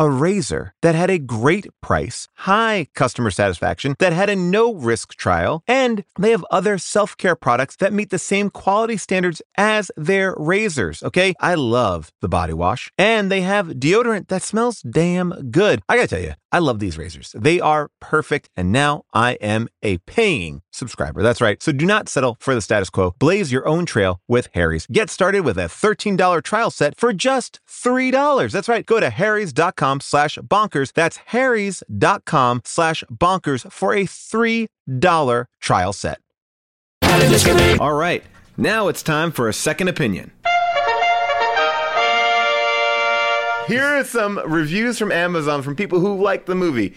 a razor that had a great price, high customer satisfaction, that had a no risk trial, and they have other self care products that meet the same quality standards as their razors. Okay. I love the body wash, and they have deodorant that smells damn good. I gotta tell you, I love these razors. They are perfect, and now I am a paying subscriber. That's right. So do not settle for the status quo. Blaze your own trail with Harry's. Get started with a $13 trial set for just $3. That's right. Go to harrys.com slash bonkers. That's harrys.com slash bonkers for a $3 trial set. All right, now it's time for a second opinion. Here are some reviews from Amazon from people who like the movie.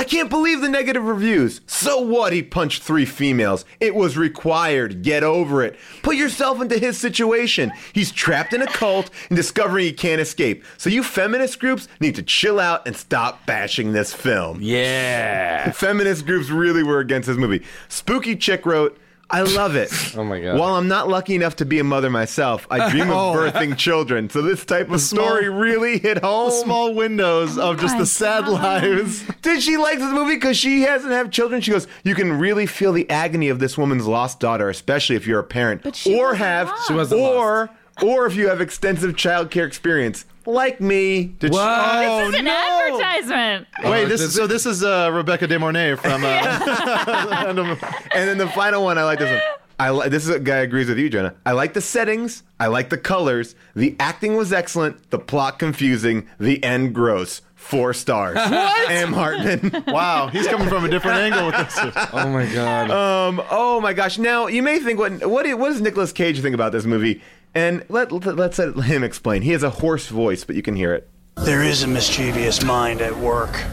I can't believe the negative reviews. So what? He punched three females. It was required. Get over it. Put yourself into his situation. He's trapped in a cult and discovering he can't escape. So you feminist groups need to chill out and stop bashing this film. Yeah. Feminist groups really were against this movie. Spooky Chick wrote, I love it. Oh my God. While I'm not lucky enough to be a mother myself, I dream of Oh. birthing children. So this type of small- story really hit home. The small windows of just my the sad God. lives. Did she like this movie because she hasn't had children? She goes, you can really feel the agony of this woman's lost daughter, especially if you're a parent, But she or wasn't have, lost. She wasn't or or if you have extensive child care experience, like me. Did What? oh, This is an no. advertisement. Wait, Oh, this this- so this is uh, Rebecca De Mornay from. Uh, And then the final one, I like this one. I li- this is a guy agrees with you, Jenna. I like the settings. I like the colors. The acting was excellent. The plot confusing. The end gross. Four stars. what? M. Hartman. wow, he's coming from a different angle with this. Oh my god. Um. Oh my gosh. Now you may think what what what does Nicolas Cage think about this movie? And let, let let's let him explain. He has a hoarse voice, but you can hear it. there is a mischievous mind at work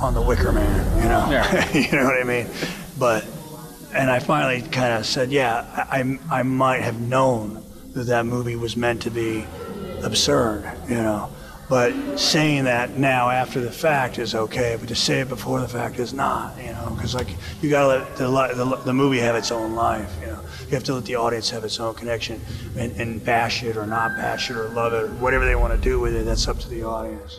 on the Wicker Man, you know. you know what I mean? But and I finally kind of said, yeah, I, I I might have known that that movie was meant to be absurd, you know. But saying that now after the fact is okay, but to say it before the fact is not, you know, because like you gotta let the, the the movie have its own life, you know. You have to let the audience have its own connection and, and bash it or not bash it or love it or whatever they want to do with it. That's up to the audience.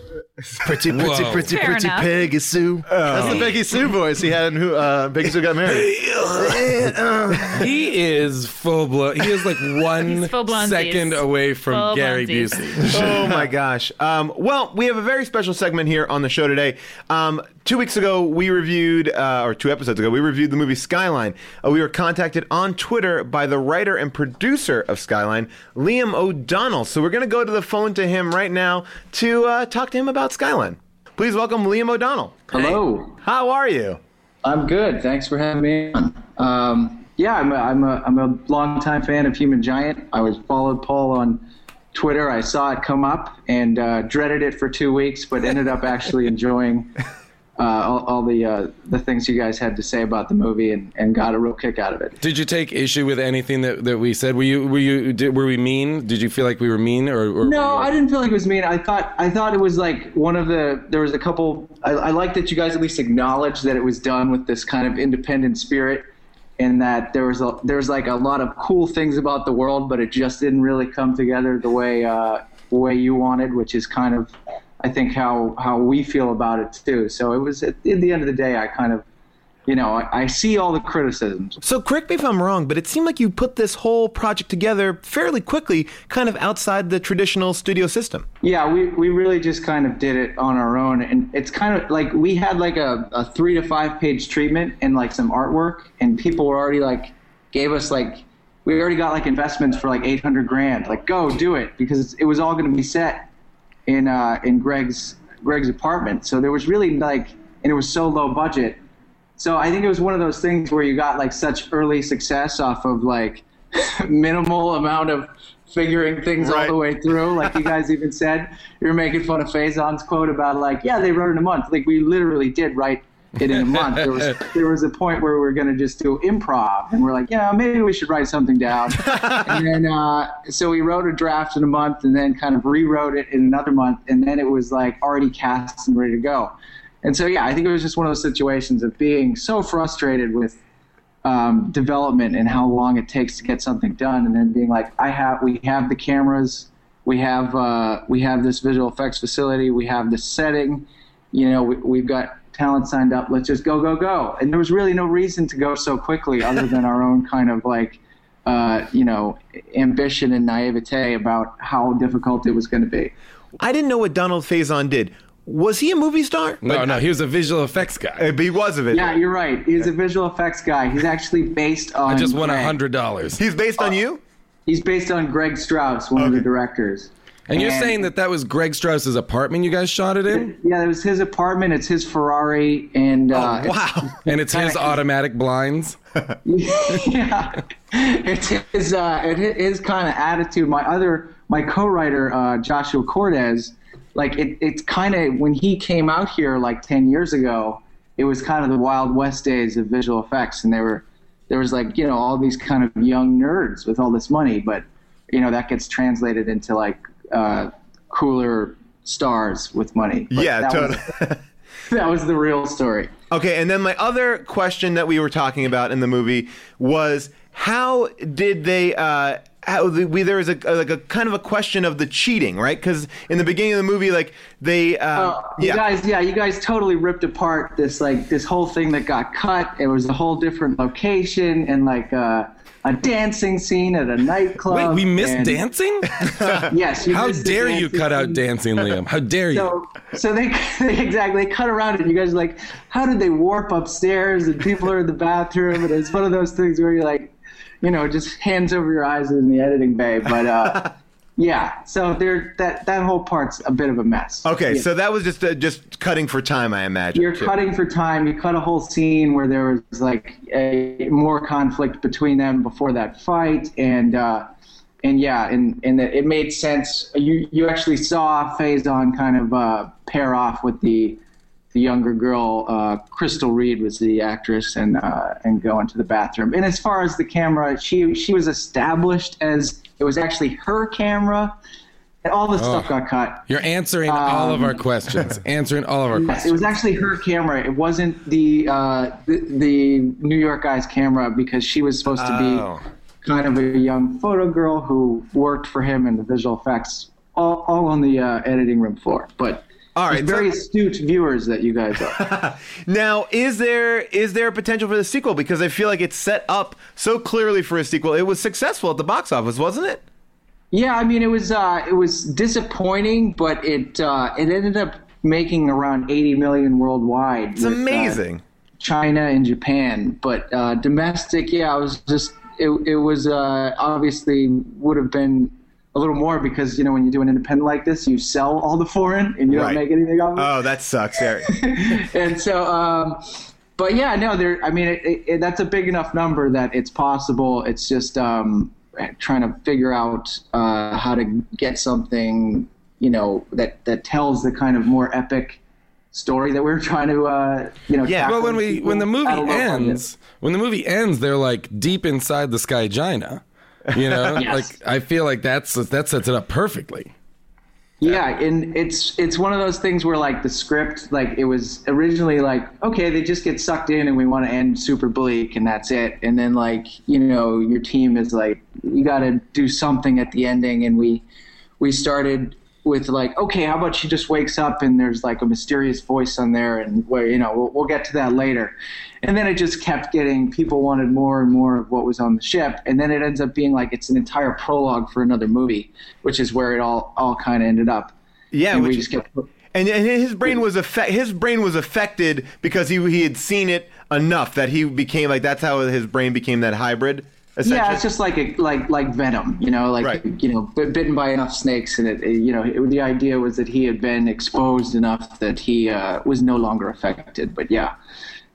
Pretty, pretty, Whoa. pretty, Fair pretty enough. Peggy Sue. That's the Peggy Sue voice he had in who uh, Peggy Sue got married. He is full blown. He is like one He's full blonesies. second away from Full Gary blonesies. Busey. oh my gosh. Um, well, we have a very special segment here on the show today. Um, two weeks ago, we reviewed, uh, or two episodes ago, we reviewed the movie Skyline. Uh, we were contacted on Twitter by the writer and producer of Skyline, Liam O'Donnell. So we're going to go to the phone to him right now to uh, talk to him about Skyline. Please welcome Liam O'Donnell. Hello. How are you? I'm good. Thanks for having me on. Um, yeah, I'm a, I'm a I'm a longtime fan of Human Giant. I was followed Paul on Twitter. I saw it come up and uh, dreaded it for two weeks, but ended up actually enjoying uh, all, all the uh, the things you guys had to say about the movie and, and got a real kick out of it. Did you take issue with anything that, that we said? Were you were you did, were we mean? Did you feel like we were mean or, or No, I didn't feel like it was mean. I thought I thought it was like one of the there was a couple. I, I like that you guys at least acknowledged that it was done with this kind of independent spirit, and that there was a there was like a lot of cool things about the world, but it just didn't really come together the way uh, the way you wanted, which is kind of I think how how we feel about it too. So it was at, at the end of the day, I kind of you know I, I see all the criticisms. So correct me if I'm wrong, but it seemed like you put this whole project together fairly quickly, kind of outside the traditional studio system. Yeah, we, we really just kind of did it on our own. And it's kind of like we had like a, a three to five page treatment and like some artwork, and people were already like, gave us like, we already got like investments for like 800 grand. Like, go do it because it was all going to be set in, uh, in Greg's, Greg's apartment. So there was really like, and it was so low budget. So I think it was one of those things where you got like such early success off of like minimal amount of figuring things all the way through. Like you guys even said, you're making fun of Faison's quote about like, yeah, they wrote in a month. Like we literally did write it in a month. There was there was a point where we were going to just do improv, and we're like, yeah, maybe we should write something down. and then uh, so we wrote a draft in a month, and then kind of rewrote it in another month, and then it was like already cast and ready to go. And so yeah, I think it was just one of those situations of being so frustrated with um, development and how long it takes to get something done, and then being like, I have, we have the cameras, we have, uh, we have this visual effects facility, we have this setting, you know, we, we've got talent signed up. Let's just go, go, go. And there was really no reason to go so quickly, other than our own kind of like, uh, you know, ambition and naivete about how difficult it was going to be. I didn't know what Donald Faison did. Was he a movie star? No, no, he was a visual effects guy. He was a visual. Yeah, you're right. He's a visual effects guy. He's actually based on. I just won a hundred dollars. He's based on you. He's based on Greg Strause, one of the directors. And you're saying that that was Greg Strause's apartment you guys shot it in? Yeah, it was his apartment. It's his Ferrari, and uh, wow! And it's his automatic blinds. yeah, it's his uh, it, his kind of attitude. My other my co-writer uh, Joshua Cordes, like it, it's kind of when he came out here like ten years ago, it was kind of the Wild West days of visual effects, and there were there was like you know all these kind of young nerds with all this money, but you know that gets translated into like uh, cooler stars with money. But Yeah, that totally. Was, that was the real story. Okay, and then my other question that we were talking about in the movie was how did they? Uh, how the, we there was a like a kind of a question of the cheating, right? Because in the beginning of the movie, like they, uh, Uh, you yeah, guys, yeah, you guys totally ripped apart this like this whole thing that got cut. It was a whole different location and like uh, a dancing scene at a nightclub. Wait, we missed and- dancing? yes. You How dare you cut out dancing, Liam? How dare you? So, so they, they exactly they cut around it. You guys are like, how did they warp upstairs and people are in the bathroom? And it's one of those things where you're like, you know, just hands over your eyes in the editing bay. But uh, yeah, so there that that whole part's a bit of a mess. Okay, Yeah. so that was just uh, just cutting for time, I imagine. You're too. cutting for time. You cut a whole scene where there was like a more conflict between them before that fight, and uh, and yeah, and and it it made sense. You you actually saw Faison kind of uh, pair off with the the younger girl. Uh, Crystal Reed was the actress, and uh, and go into the bathroom. And as far as the camera, she she was established as it was actually her camera, and all this stuff got cut. You're answering all of our Um, questions. answering all of our Yes, questions. It was actually her camera. It wasn't the, uh, the the New York guy's camera because she was supposed to Oh. be kind of a young photo girl who worked for him in the visual effects, all, all on the uh, editing room floor. But All right, very astute viewers that you guys are. Now, is there is there a potential for the sequel? Because I feel like it's set up so clearly for a sequel. It was successful at the box office, wasn't it? Yeah, I mean it was uh, it was disappointing, but it uh, it ended up making around 80 million worldwide. It's with, uh, amazing. China and Japan, but uh, domestic, yeah, I was just it. It was uh, obviously would have been a little more because you know when you do an independent like this, you sell all the foreign and you Right. don't make anything off it. Oh, that sucks, Eric. and so, um, but yeah, no, there. I mean, it, it, that's a big enough number that it's possible. It's just um, trying to figure out uh, how to get something, you know, that that tells the kind of more epic story that we are trying to, uh, you know, Yeah, tackle but when we when the movie I don't know if I did. ends, when the movie ends, they're like deep inside the sky Gina. You know, Yes. like I feel like that's that sets it up perfectly. Yeah, and it's it's one of those things where like the script, like it was originally like, okay, they just get sucked in and we want to end super bleak and that's it. And then like, you know, your team is like, you got to do something at the ending, and we we started with like, okay, how about she just wakes up and there's like a mysterious voice on there, and where you know we'll, we'll get to that later. And then it just kept getting people wanted more and more of what was on the ship, and then it ends up being like it's an entire prologue for another movie, which is where it all all kind of ended up. Yeah, and we which- just kept. And, and his brain was affect, his brain was affected because he he had seen it enough that he became like that's how his brain became that hybrid. Yeah, it's just like a, like like venom, you know, like you know, bit- bitten by enough snakes, and it, it- you know, it, the idea was that he had been exposed enough that he uh, was no longer affected. But yeah,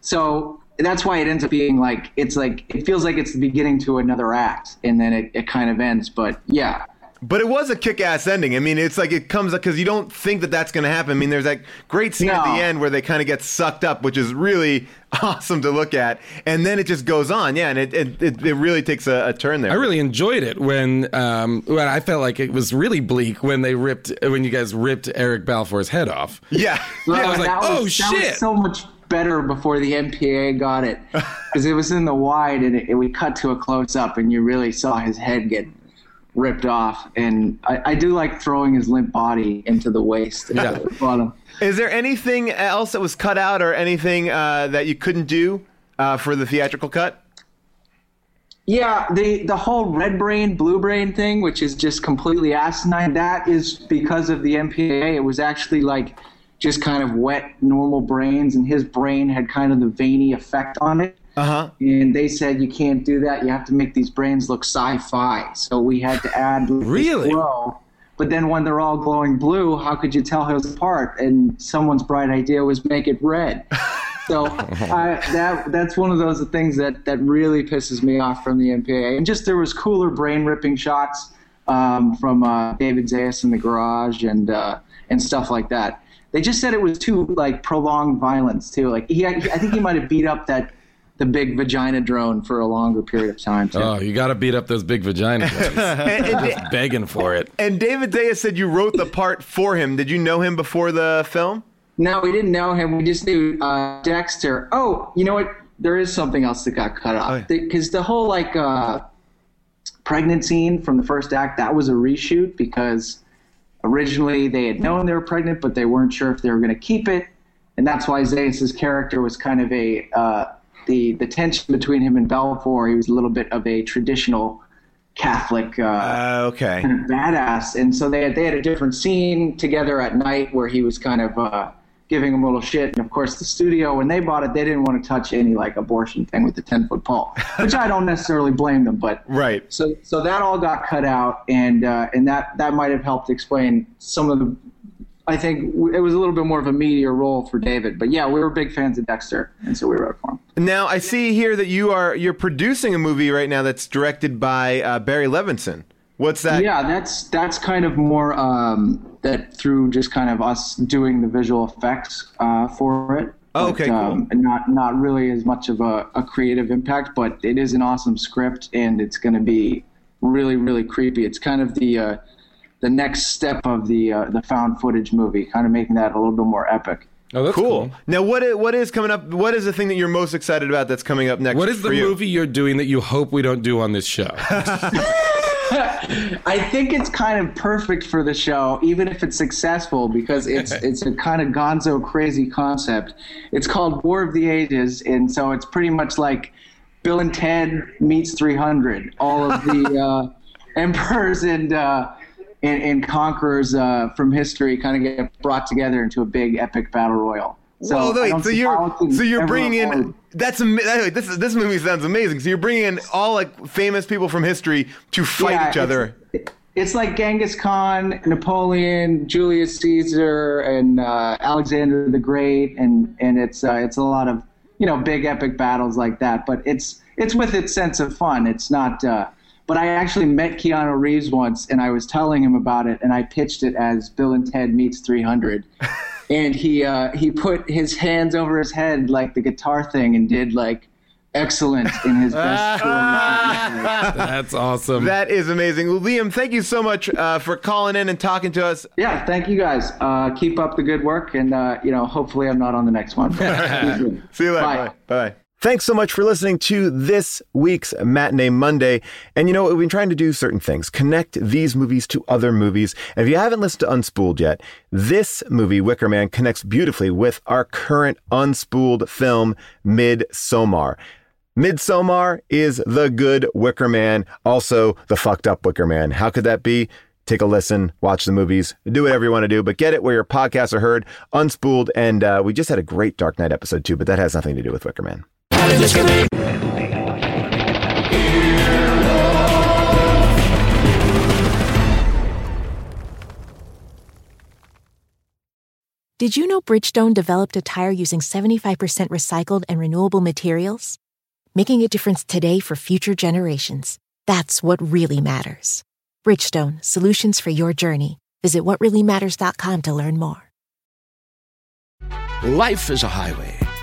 so that's why it ends up being like it's like it feels like it's the beginning to another act, and then it, it kind of ends. But yeah, But it was a kick-ass ending. I mean, it's like it comes up because you don't think that that's going to happen. I mean, there's that great scene at the end where they kind of get sucked up, which is really awesome to look at, and then it just goes on. Yeah, and it it, it, it really takes a, a turn there. I really enjoyed it when um when I felt like it was really bleak when they ripped when you guys ripped Eric Balfour's head off. Yeah, I was like, that oh that shit. was so much better before the MPA got it because it was in the wide and it, we cut to a close up and you really saw his head get ripped off and I, I do like throwing his limp body into the waste Yeah. at the bottom. Is there anything else that was cut out, or anything uh, that you couldn't do uh, for the theatrical cut? Yeah, the the whole red brain, blue brain thing, which is just completely asinine, that is because of the MPA. It was actually like just kind of wet, normal brains, and his brain had kind of the veiny effect on it. Uh huh. And they said you can't do that. You have to make these brains look sci-fi. So we had to add Really? glow. But then when they're all glowing blue, how could you tell who's apart? And someone's bright idea was make it red. So I, that that's one of those things that that really pisses me off from the MPA. And just there was cooler brain ripping shots um, from uh, David Zayas in the garage and uh, and stuff like that. They just said it was too like prolonged violence too. Like he, I think he might have beat up that the big vagina drone for a longer period of time too. Oh, you got to beat up those big vaginas. And- and- Just begging for it. And David Zayas said you wrote the part for him. Did you know him before the film? No, we didn't know him. We just knew uh, Dexter. Oh, you know what? There is something else that got cut off because the whole like uh, pregnant scene from the first act that was a reshoot because originally they had known they were pregnant, but they weren't sure if they were going to keep it, and that's why Zayas' character was kind of a uh, the the tension between him and Balfour. He was a little bit of a traditional Catholic. Uh, okay. kind of badass. And so they had, they had a different scene together at night where he was kind of uh, giving him a little shit. And of course, the studio, when they bought it, they didn't want to touch any like abortion thing with the 10 foot pole, which I don't necessarily blame them. But right. So so that all got cut out, and uh, and that that might have helped explain some of the. I think it was a little bit more of a meteor role for David, but yeah, we were big fans of Dexter, and so we wrote for him. Now I see here that you are you're producing a movie right now that's directed by uh, Barry Levinson. What's that? Yeah, that's that's kind of more um, that through just kind of us doing the visual effects uh, for it. Oh, But, okay, cool. um, and not not really as much of a, a creative impact, but it is an awesome script, and it's going to be really really creepy. It's kind of the uh, the next step of the uh, the found footage movie, kind of making that a little bit more epic. Oh, that's cool. Now what is, what is coming up? What is the thing that you're most excited about that's coming up next? What is the you? movie you're doing that you hope we don't do on this show? I think it's kind of perfect for the show, even if it's successful, because it's it's a kind of gonzo crazy concept. It's called War of the Ages, and so it's pretty much like Bill and Ted meets 300. All of the uh, emperors and, uh, and and conquerors uh, from history kind of get brought together into a big epic battle royal. So I wait, so see you're how it can so you're bringing in that's ama- this is this movie sounds amazing. So you're bringing in all like famous people from history to fight Yeah, each other. It's like Genghis Khan, Napoleon, Julius Caesar, and uh, Alexander the Great, and and it's uh, it's a lot of you know big epic battles like that. But it's it's with its sense of fun. It's not. Uh, but I actually met Keanu Reeves once, and I was telling him about it, and I pitched it as Bill and Ted meets 300. and he uh, he put his hands over his head like the guitar thing and did like excellent in his best. That's awesome. That is amazing. Well, Liam, thank you so much uh, for calling in and talking to us. yeah, thank you guys. Uh, keep up the good work, and uh, you know, hopefully, I'm not on the next one. See you later. Bye. Bye. Bye. Thanks so much for listening to this week's Matinee Monday. And you know, we've been trying to do certain things, connect these movies to other movies. And if you haven't listened to Unspooled yet, this movie, Wicker Man, connects beautifully with our current unspooled film, Midsommar. Midsommar is the good Wicker Man, also the fucked up Wicker Man. How could that be? Take a listen, watch the movies, do whatever you want to do, but get it where your podcasts are heard, unspooled. And uh, we just had a great Dark Knight episode too, but that has nothing to do with Wicker Man. Did you know Bridgestone developed a tire using 75% recycled and renewable materials? Making a difference today for future generations. That's what really matters. Bridgestone, solutions for your journey. Visit whatreallymatters.com to learn more. Life is a highway,